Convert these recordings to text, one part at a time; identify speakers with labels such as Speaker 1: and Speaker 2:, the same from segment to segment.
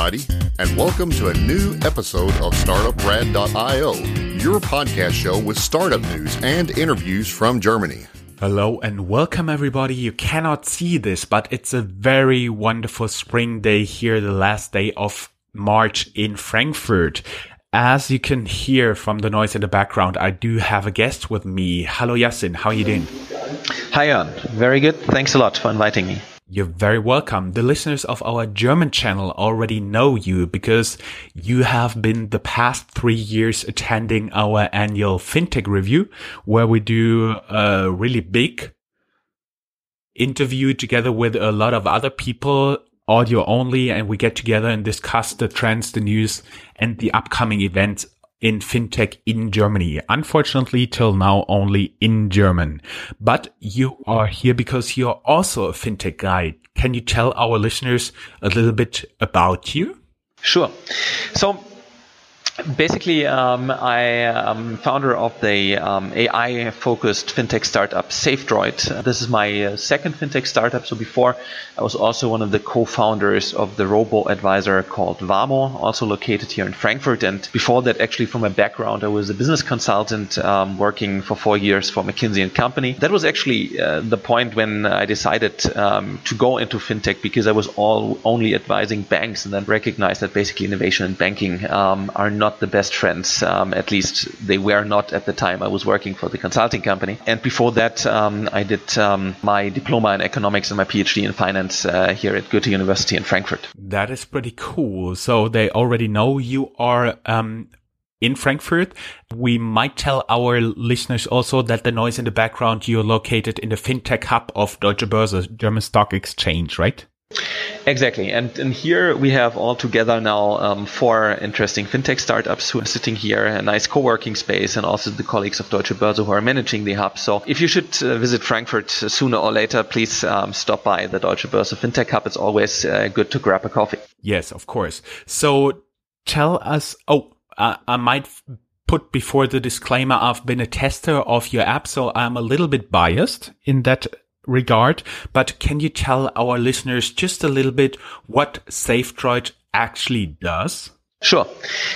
Speaker 1: everybody, and welcome to a new episode of StartupRad.io, your podcast show with startup news and interviews from Germany.
Speaker 2: Hello and welcome everybody. You cannot see this, but it's a very wonderful spring day here, the last day of March in Frankfurt. As you can hear from the noise in the background, I do have a guest with me. Hello, Yassin. How are you doing?
Speaker 3: Hi, Jan. Very good. Thanks a lot for inviting me.
Speaker 2: You're very welcome. The listeners of our German channel already know you because you have been the past three years attending our annual FinTech review, where we do a really big interview together with a lot of other people audio only and we get together and discuss the trends, the news and the upcoming events in fintech in Germany. Unfortunately, till now only in German. But you are here because you're also a fintech guy. Can you tell our listeners a little bit about you?
Speaker 3: Sure. So Basically, um, I am founder of the um, AI-focused fintech startup savedroid. This is my uh, second fintech startup. So before, I was also one of the co-founders of the robo-advisor called vaamo, also located here in Frankfurt. And before that, actually, from my background, I was a business consultant um, working for four years for McKinsey and Company. That was actually uh, the point when I decided um, to go into fintech because I was all only advising banks, and then recognized that basically innovation and banking um, are not not the best friends. Um, at least they were not at the time I was working for the consulting company. And before that, um, I did um, my diploma in economics and my PhD in finance uh, here at Goethe University in Frankfurt.
Speaker 2: That is pretty cool. So they already know you are um, in Frankfurt. We might tell our listeners also that the noise in the background, you're located in the fintech hub of Deutsche Börse, German Stock Exchange, right?
Speaker 3: Exactly. And, and here we have all together now um, four interesting fintech startups who are sitting here, a nice co working space, and also the colleagues of Deutsche Börse who are managing the hub. So if you should uh, visit Frankfurt sooner or later, please um, stop by the Deutsche Börse Fintech Hub. It's always uh, good to grab a coffee.
Speaker 2: Yes, of course. So tell us, oh, uh, I might put before the disclaimer I've been a tester of your app, so I'm a little bit biased in that regard, but can you tell our listeners just a little bit what savedroid actually does?
Speaker 3: Sure.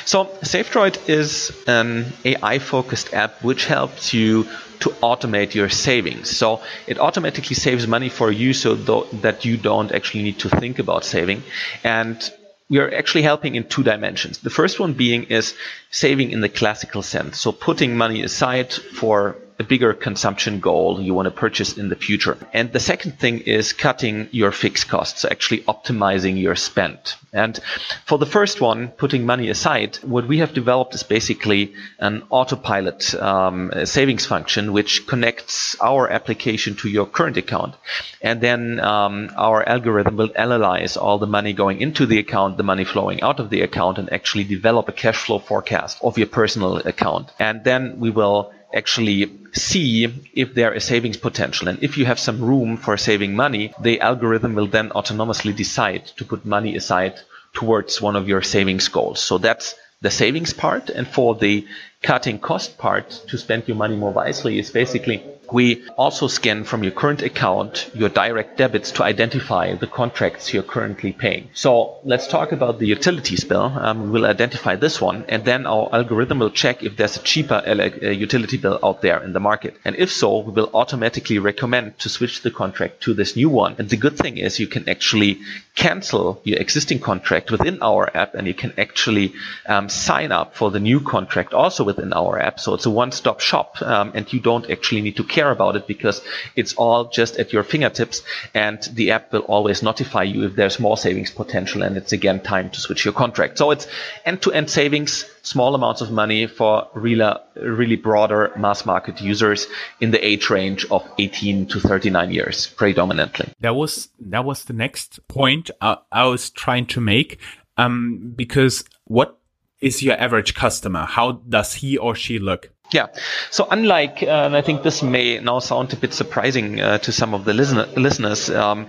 Speaker 3: So savedroid is an AI focused app which helps you to automate your savings. So it automatically saves money for you so that you don't actually need to think about saving. And we are actually helping in two dimensions. The first one being is saving in the classical sense. So putting money aside for a bigger consumption goal you want to purchase in the future. And the second thing is cutting your fixed costs, actually optimizing your spend. And for the first one, putting money aside, what we have developed is basically an autopilot um, savings function which connects our application to your current account. And then um, our algorithm will analyze all the money going into the account, the money flowing out of the account, and actually develop a cash flow forecast of your personal account. And then we will actually see if there is savings potential. And if you have some room for saving money, the algorithm will then autonomously decide to put money aside towards one of your savings goals. So that's the savings part. And for the cutting cost part to spend your money more wisely is basically we also scan from your current account your direct debits to identify the contracts you're currently paying. So let's talk about the utilities bill. Um, we'll identify this one, and then our algorithm will check if there's a cheaper uh, utility bill out there in the market. And if so, we will automatically recommend to switch the contract to this new one. And the good thing is you can actually cancel your existing contract within our app, and you can actually um, sign up for the new contract also within our app. So it's a one-stop shop, um, and you don't actually need to care about it because it's all just at your fingertips and the app will always notify you if there's more savings potential and it's again time to switch your contract. So it's end to end savings, small amounts of money for really, really broader mass market users in the age range of 18 to 39 years predominantly.
Speaker 2: That was, that was the next point I, I was trying to make. Um, because what is your average customer? How does he or she look?
Speaker 3: Yeah. So unlike, uh, and I think this may now sound a bit surprising uh, to some of the listener, listeners, um,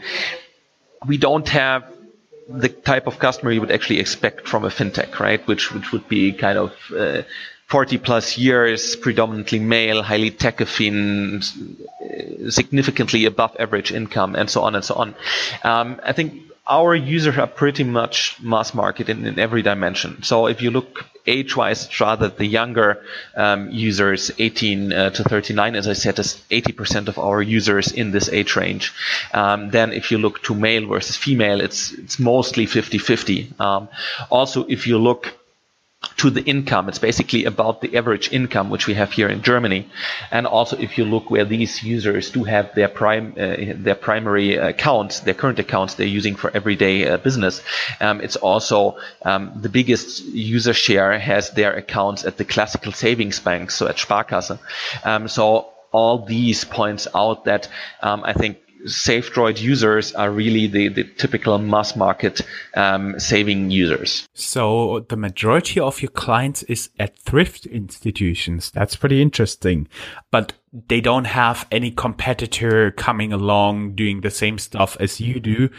Speaker 3: we don't have the type of customer you would actually expect from a fintech, right? Which which would be kind of uh, 40 plus years, predominantly male, highly tech affine, significantly above average income, and so on and so on. Um, I think our users are pretty much mass market in, in every dimension. So if you look age-wise, rather the younger um, users, 18 uh, to 39, as I said, is 80% of our users in this age range. Um, then if you look to male versus female, it's it's mostly 50-50. Um, also, if you look to the income. It's basically about the average income, which we have here in Germany. And also, if you look where these users do have their prime, uh, their primary accounts, their current accounts they're using for everyday uh, business, um, it's also um, the biggest user share has their accounts at the classical savings banks, so at Sparkasse. Um, so all these points out that um, I think savedroid users are really the, the typical mass market um, saving users.
Speaker 2: So the majority of your clients is at thrift institutions. That's pretty interesting. But they don't have any competitor coming along doing the same stuff as you do.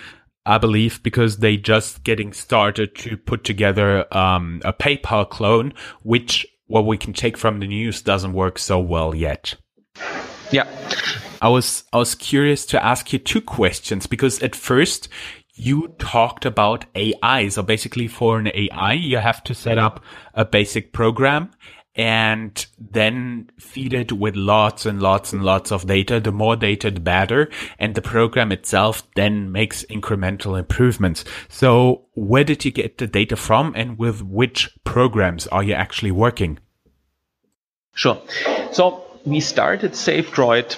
Speaker 2: I believe because they just getting started to put together um, a PayPal clone, which what we can take from the news doesn't work so well yet.
Speaker 3: Yeah.
Speaker 2: I was I was curious to ask you two questions because at first you talked about AI. So basically for an AI, you have to set up a basic program and then feed it with lots and lots and lots of data. The more data, the better. And the program itself then makes incremental improvements. So where did you get the data from and with which programs are you actually working?
Speaker 3: Sure. So we started savedroid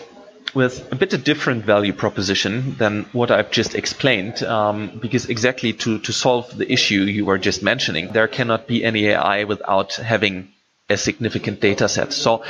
Speaker 3: with a bit of different value proposition than what I've just explained, um, because exactly to, to solve the issue you were just mentioning, there cannot be any AI without having a significant data set. So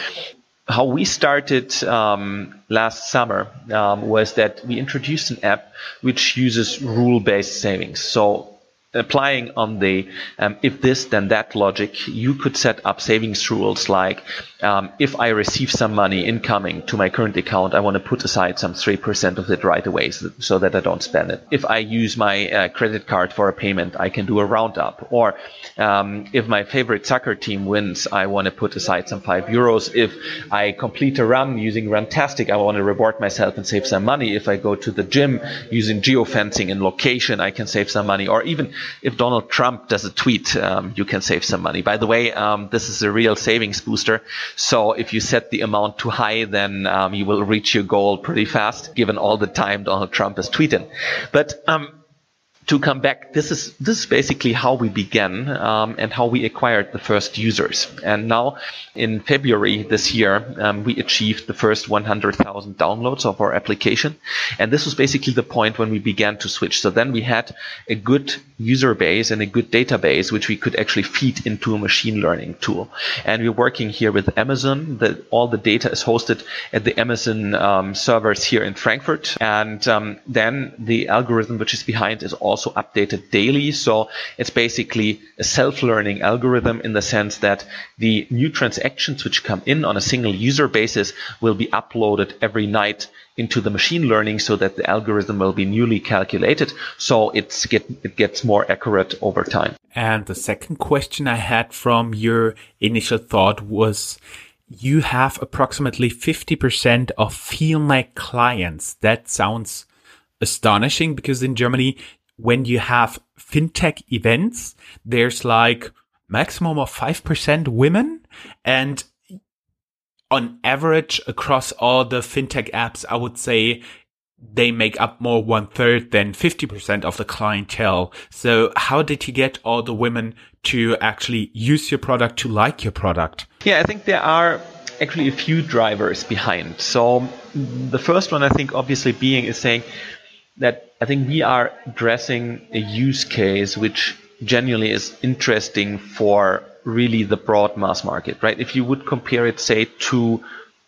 Speaker 3: how we started um, last summer um, was that we introduced an app which uses rule-based savings. So applying on the um, if this then that logic, you could set up savings rules like um, if I receive some money incoming to my current account, I want to put aside some 3% of it right away so, that I don't spend it. If I use my uh, credit card for a payment, I can do a roundup. Or um, if my favorite soccer team wins, I want to put aside some 5 euros. If I complete a run using Runtastic, I want to reward myself and save some money. If I go to the gym using geofencing and location, I can save some money. Or even if Donald Trump does a tweet, um, you can save some money. By the way, um, this is a real savings booster. So if you set the amount too high, then um, you will reach your goal pretty fast, given all the time Donald Trump is tweeting. But um, to come back, this is this is basically how we began um, and how we acquired the first users. And now, in February this year, um, we achieved the first 100,000 downloads of our application, and this was basically the point when we began to switch. So then we had a good user base and a good database which we could actually feed into a machine learning tool. And we're working here with Amazon. That all the data is hosted at the Amazon um, servers here in Frankfurt, and um, then the algorithm which is behind is also also updated daily. So it's basically a self-learning algorithm in the sense that the new transactions which come in on a single user basis will be uploaded every night into the machine learning so that the algorithm will be newly calculated. So it's get, it gets more accurate over time.
Speaker 2: And the second question I had from your initial thought was, you have approximately 50% of female clients. That sounds astonishing because in Germany, when you have fintech events, there's like maximum of 5% women and on average across all the fintech apps, I would say they make up more one third than 50% of the clientele. So how did you get all the women to actually use your product, to like your product?
Speaker 3: Yeah, I think there are actually a few drivers behind. So the first one, I think obviously being is saying that I think we are addressing a use case which genuinely is interesting for really the broad mass market, right? If you would compare it, say, to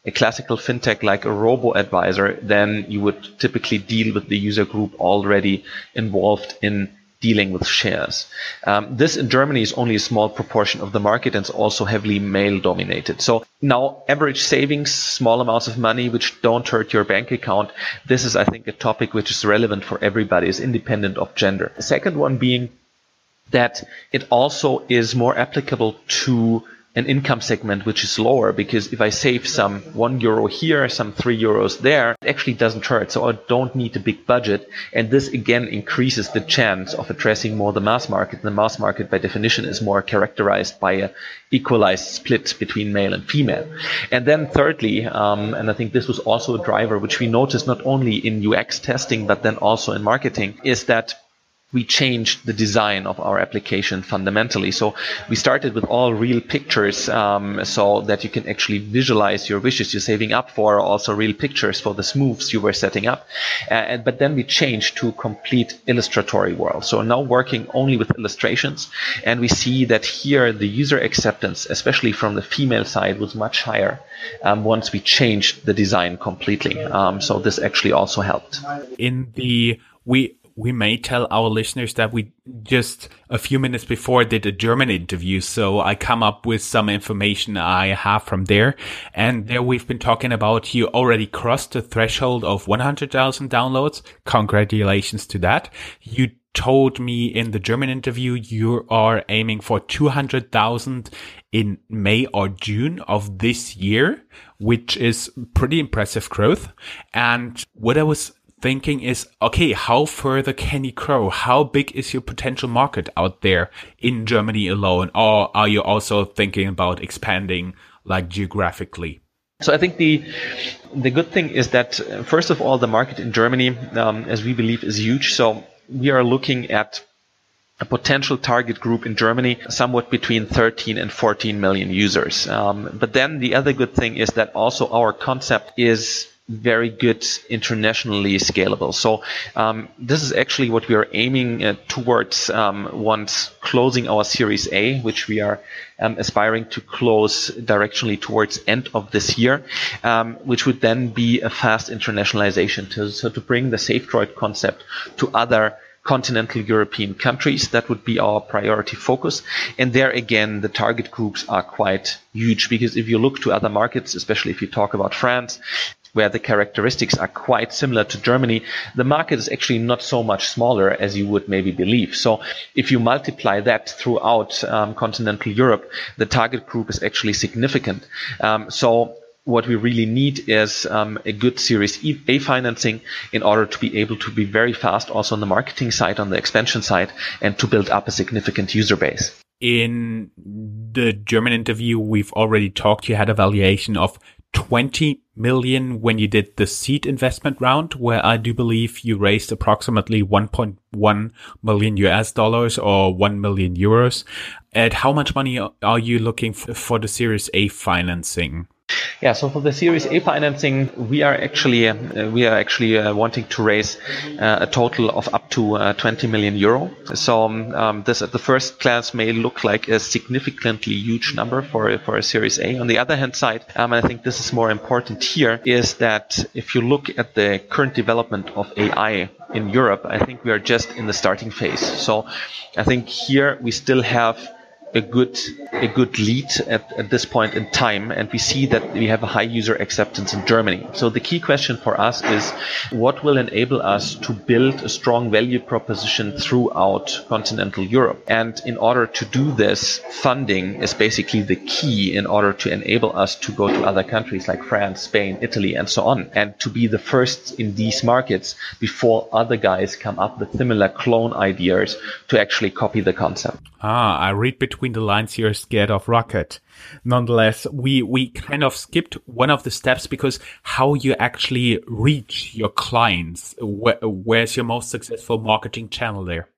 Speaker 3: a classical fintech like a robo advisor, then you would typically deal with the user group already involved in dealing with shares. Um, this in Germany is only a small proportion of the market and it's also heavily male dominated. So now average savings, small amounts of money which don't hurt your bank account. This is, I think, a topic which is relevant for everybody, is independent of gender. The second one being that it also is more applicable to an income segment which is lower because if I save some one euro here, some three euros there, it actually doesn't hurt. So I don't need a big budget. And this again increases the chance of addressing more the mass market. The mass market by definition is more characterized by a equalized split between male and female. And then thirdly, um, and I think this was also a driver which we noticed not only in UX testing, but then also in marketing is that we changed the design of our application fundamentally. So we started with all real pictures, um, so that you can actually visualize your wishes you're saving up for, also real pictures for the moves you were setting up. Uh, but then we changed to complete illustratory world. So now working only with illustrations, and we see that here the user acceptance, especially from the female side, was much higher um, once we changed the design completely. Um, so this actually also helped.
Speaker 2: In the we we may tell our listeners that we just a few minutes before did a German interview. So I come up with some information I have from there. And there we've been talking about you already crossed the threshold of 100,000 downloads. Congratulations to that. You told me in the German interview you are aiming for 200,000 in May or June of this year, which is pretty impressive growth. And what I was thinking is, okay, how further can you grow? How big is your potential market out there in Germany alone? Or are you also thinking about expanding like geographically?
Speaker 3: So I think the the good thing is that uh, first of all, the market in Germany, um, as we believe, is huge. So we are looking at a potential target group in Germany, somewhat between 13 and 14 million users. Um, but then the other good thing is that also our concept is very good internationally scalable. So um, this is actually what we are aiming uh, towards um, once closing our Series A, which we are um, aspiring to close directionally towards end of this year, um, which would then be a fast internationalization to, so to bring the savedroid concept to other continental European countries. That would be our priority focus. And there again, the target groups are quite huge because if you look to other markets, especially if you talk about France, where the characteristics are quite similar to Germany, the market is actually not so much smaller as you would maybe believe. So if you multiply that throughout um, continental Europe, the target group is actually significant. Um, so what we really need is um, a good Series A financing in order to be able to be very fast also on the marketing side, on the expansion side, and to build up a significant user base.
Speaker 2: In the German interview, we've already talked, you had a valuation of 20 million when you did the seed investment round, where I do believe you raised approximately 1.1 million US dollars or 1 million euros. At how much money are you looking for the Series A financing?
Speaker 3: Yeah, so for the Series A financing, we are actually uh, we are actually uh, wanting to raise uh, a total of up to uh, 20 million euro. So um, um, this at the first glance may look like a significantly huge number for for a Series A. On the other hand side, um, I think this is more important here is that if you look at the current development of AI in Europe, I think we are just in the starting phase. So I think here we still have a good a good lead at, at this point in time and we see that we have a high user acceptance in Germany. So the key question for us is what will enable us to build a strong value proposition throughout continental Europe. And in order to do this, funding is basically the key in order to enable us to go to other countries like France, Spain, Italy, and so on, and to be the first in these markets before other guys come up with similar clone ideas to actually copy the concept.
Speaker 2: Ah, I read between the lines you're scared of Rocket. Nonetheless, we, we kind of skipped one of the steps because how you actually reach your clients. Where, where's your most successful marketing channel there?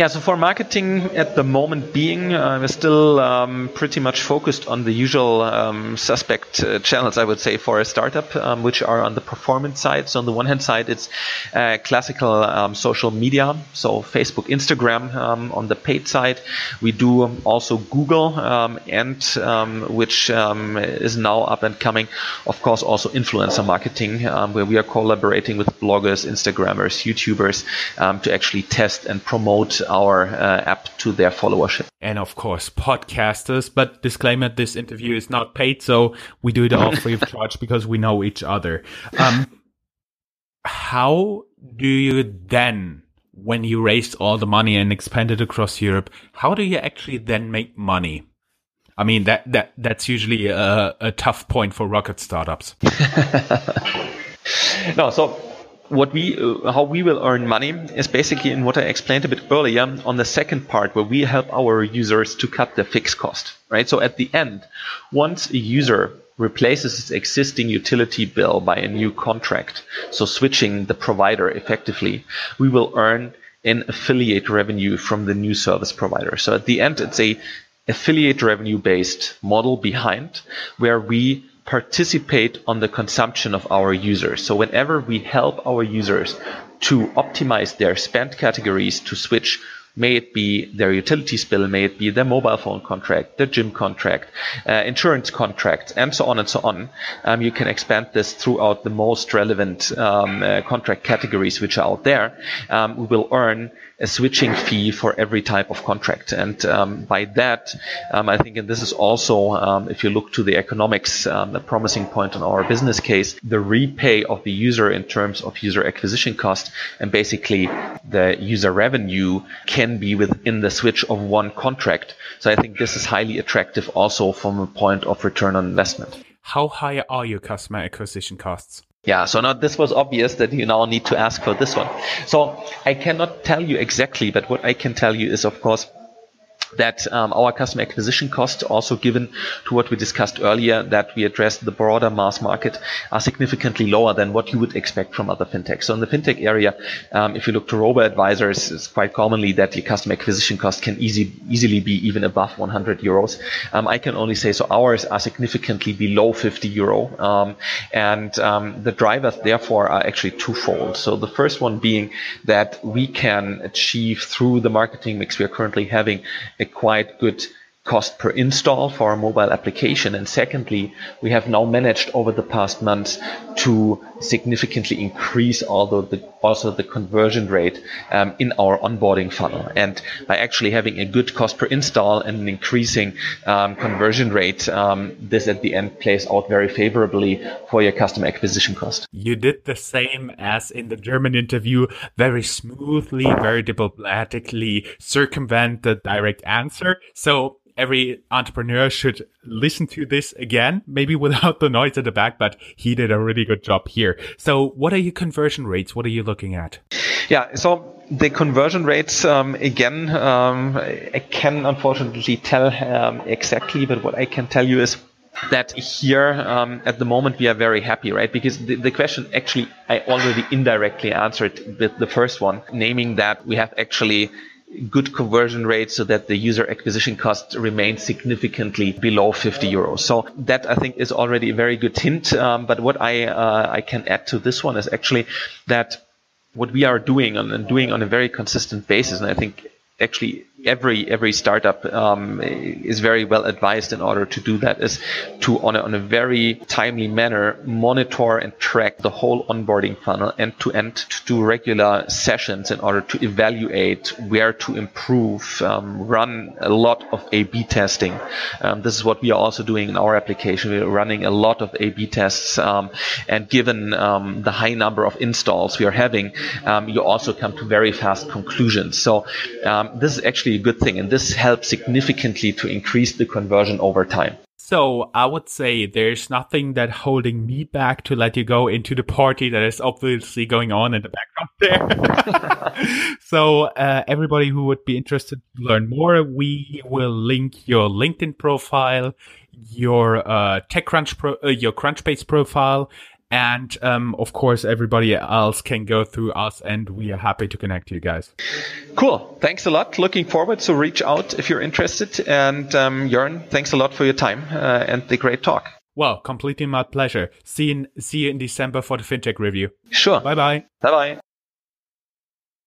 Speaker 3: Yeah, so for marketing at the moment being, uh, we're still um, pretty much focused on the usual um, suspect uh, channels, I would say, for a startup, um, which are on the performance side. So on the one hand side, it's uh, classical um, social media, so Facebook, Instagram. Um, on the paid side, we do also Google, um, and which is now up and coming, of course, also influencer marketing, where we are collaborating with bloggers, Instagrammers, YouTubers to actually test and promote promote our uh, app to their followership.
Speaker 2: And of course, podcasters. But disclaimer: this interview is not paid, so we do it all free of charge because we know each other. Um, how do you then? When you raised all the money and expanded across Europe, how do you actually then make money? I mean, that, that, that's usually a, a tough point for rocket startups.
Speaker 3: no, so what we uh, how we will earn money is basically in what I explained a bit earlier on the second part where we help our users to cut their fixed cost right? So at the end once a user replaces its existing utility bill by a new contract so switching the provider effectively we will earn an affiliate revenue from the new service provider. So at the end it's a affiliate revenue based model behind where we participate on the consumption of our users. So whenever we help our users to optimize their spend categories to switch May it be their utilities bill, may it be their mobile phone contract, their gym contract, uh, insurance contract, and so on and so on. Um, you can expand this throughout the most relevant um, uh, contract categories which are out there. Um, we will earn a switching fee for every type of contract. And um, by that, um, I think, and this is also, um, if you look to the economics, um, a promising point on our business case, the repay of the user in terms of user acquisition cost and basically the user revenue can be within the switch of one contract. So I think this is highly attractive also from a point of return on investment.
Speaker 2: How high are your customer acquisition costs?
Speaker 3: Yeah, so now this was obvious that you now need to ask for this one. So I cannot tell you exactly, but what I can tell you is, of course, that um, our customer acquisition costs, also given to what we discussed earlier, that we address the broader mass market, are significantly lower than what you would expect from other fintechs. So in the fintech area, um, if you look to robo advisors, it's quite commonly that your customer acquisition cost can easy, easily be even above 100 euros. Um, I can only say so ours are significantly below 50 euro, um, and um, the drivers therefore are actually twofold. So the first one being that we can achieve through the marketing mix we are currently having a quite good cost per install for our mobile application. And secondly, we have now managed over the past months to significantly increase although the, also the conversion rate um, in our onboarding funnel. And by actually having a good cost per install and an increasing um, conversion rate, um, this at the end plays out very favorably for your customer acquisition cost.
Speaker 2: You did the same as in the German interview, very smoothly, very diplomatically circumvent the direct answer. So every entrepreneur should listen to this again, maybe without the noise at the back, but he did a really good job here. So what are your conversion rates? What are you looking at?
Speaker 3: Yeah. So the conversion rates, um, again, um, I can unfortunately tell um, exactly, but what I can tell you is that here um, at the moment we are very happy, right? Because the, the question actually I already indirectly answered with the first one, naming that we have actually good conversion rate so that the user acquisition cost remains significantly below 50 euros. So that I think is already a very good hint. Um, but what I uh, I can add to this one is actually that what we are doing and doing on a very consistent basis, and I think actually every every startup um, is very well advised in order to do that is to on a, on a very timely manner monitor and track the whole onboarding funnel end to end to do regular sessions in order to evaluate where to improve um, run a lot of A/B testing. Um, this is what we are also doing in our application. We're running a lot of A/B tests um, and given um, the high number of installs we are having um, you also come to very fast conclusions. So this is actually actually a good thing. And this helps significantly to increase the conversion over time.
Speaker 2: So I would say there's nothing that holding me back to let you go into the party that is obviously going on in the background there. so uh, everybody who would be interested to learn more, we will link your LinkedIn profile, your uh, TechCrunch, pro- uh, your Crunchbase profile, and um, of course, everybody else can go through us, and we are happy to connect you guys.
Speaker 3: Cool. Thanks a lot. Looking forward to reach out if you're interested. And um, Jörn, thanks a lot for your time uh, and the great talk.
Speaker 2: Well, completely my pleasure. See you in, see you in December for the fintech review.
Speaker 3: Sure.
Speaker 2: Bye bye.
Speaker 3: Bye bye.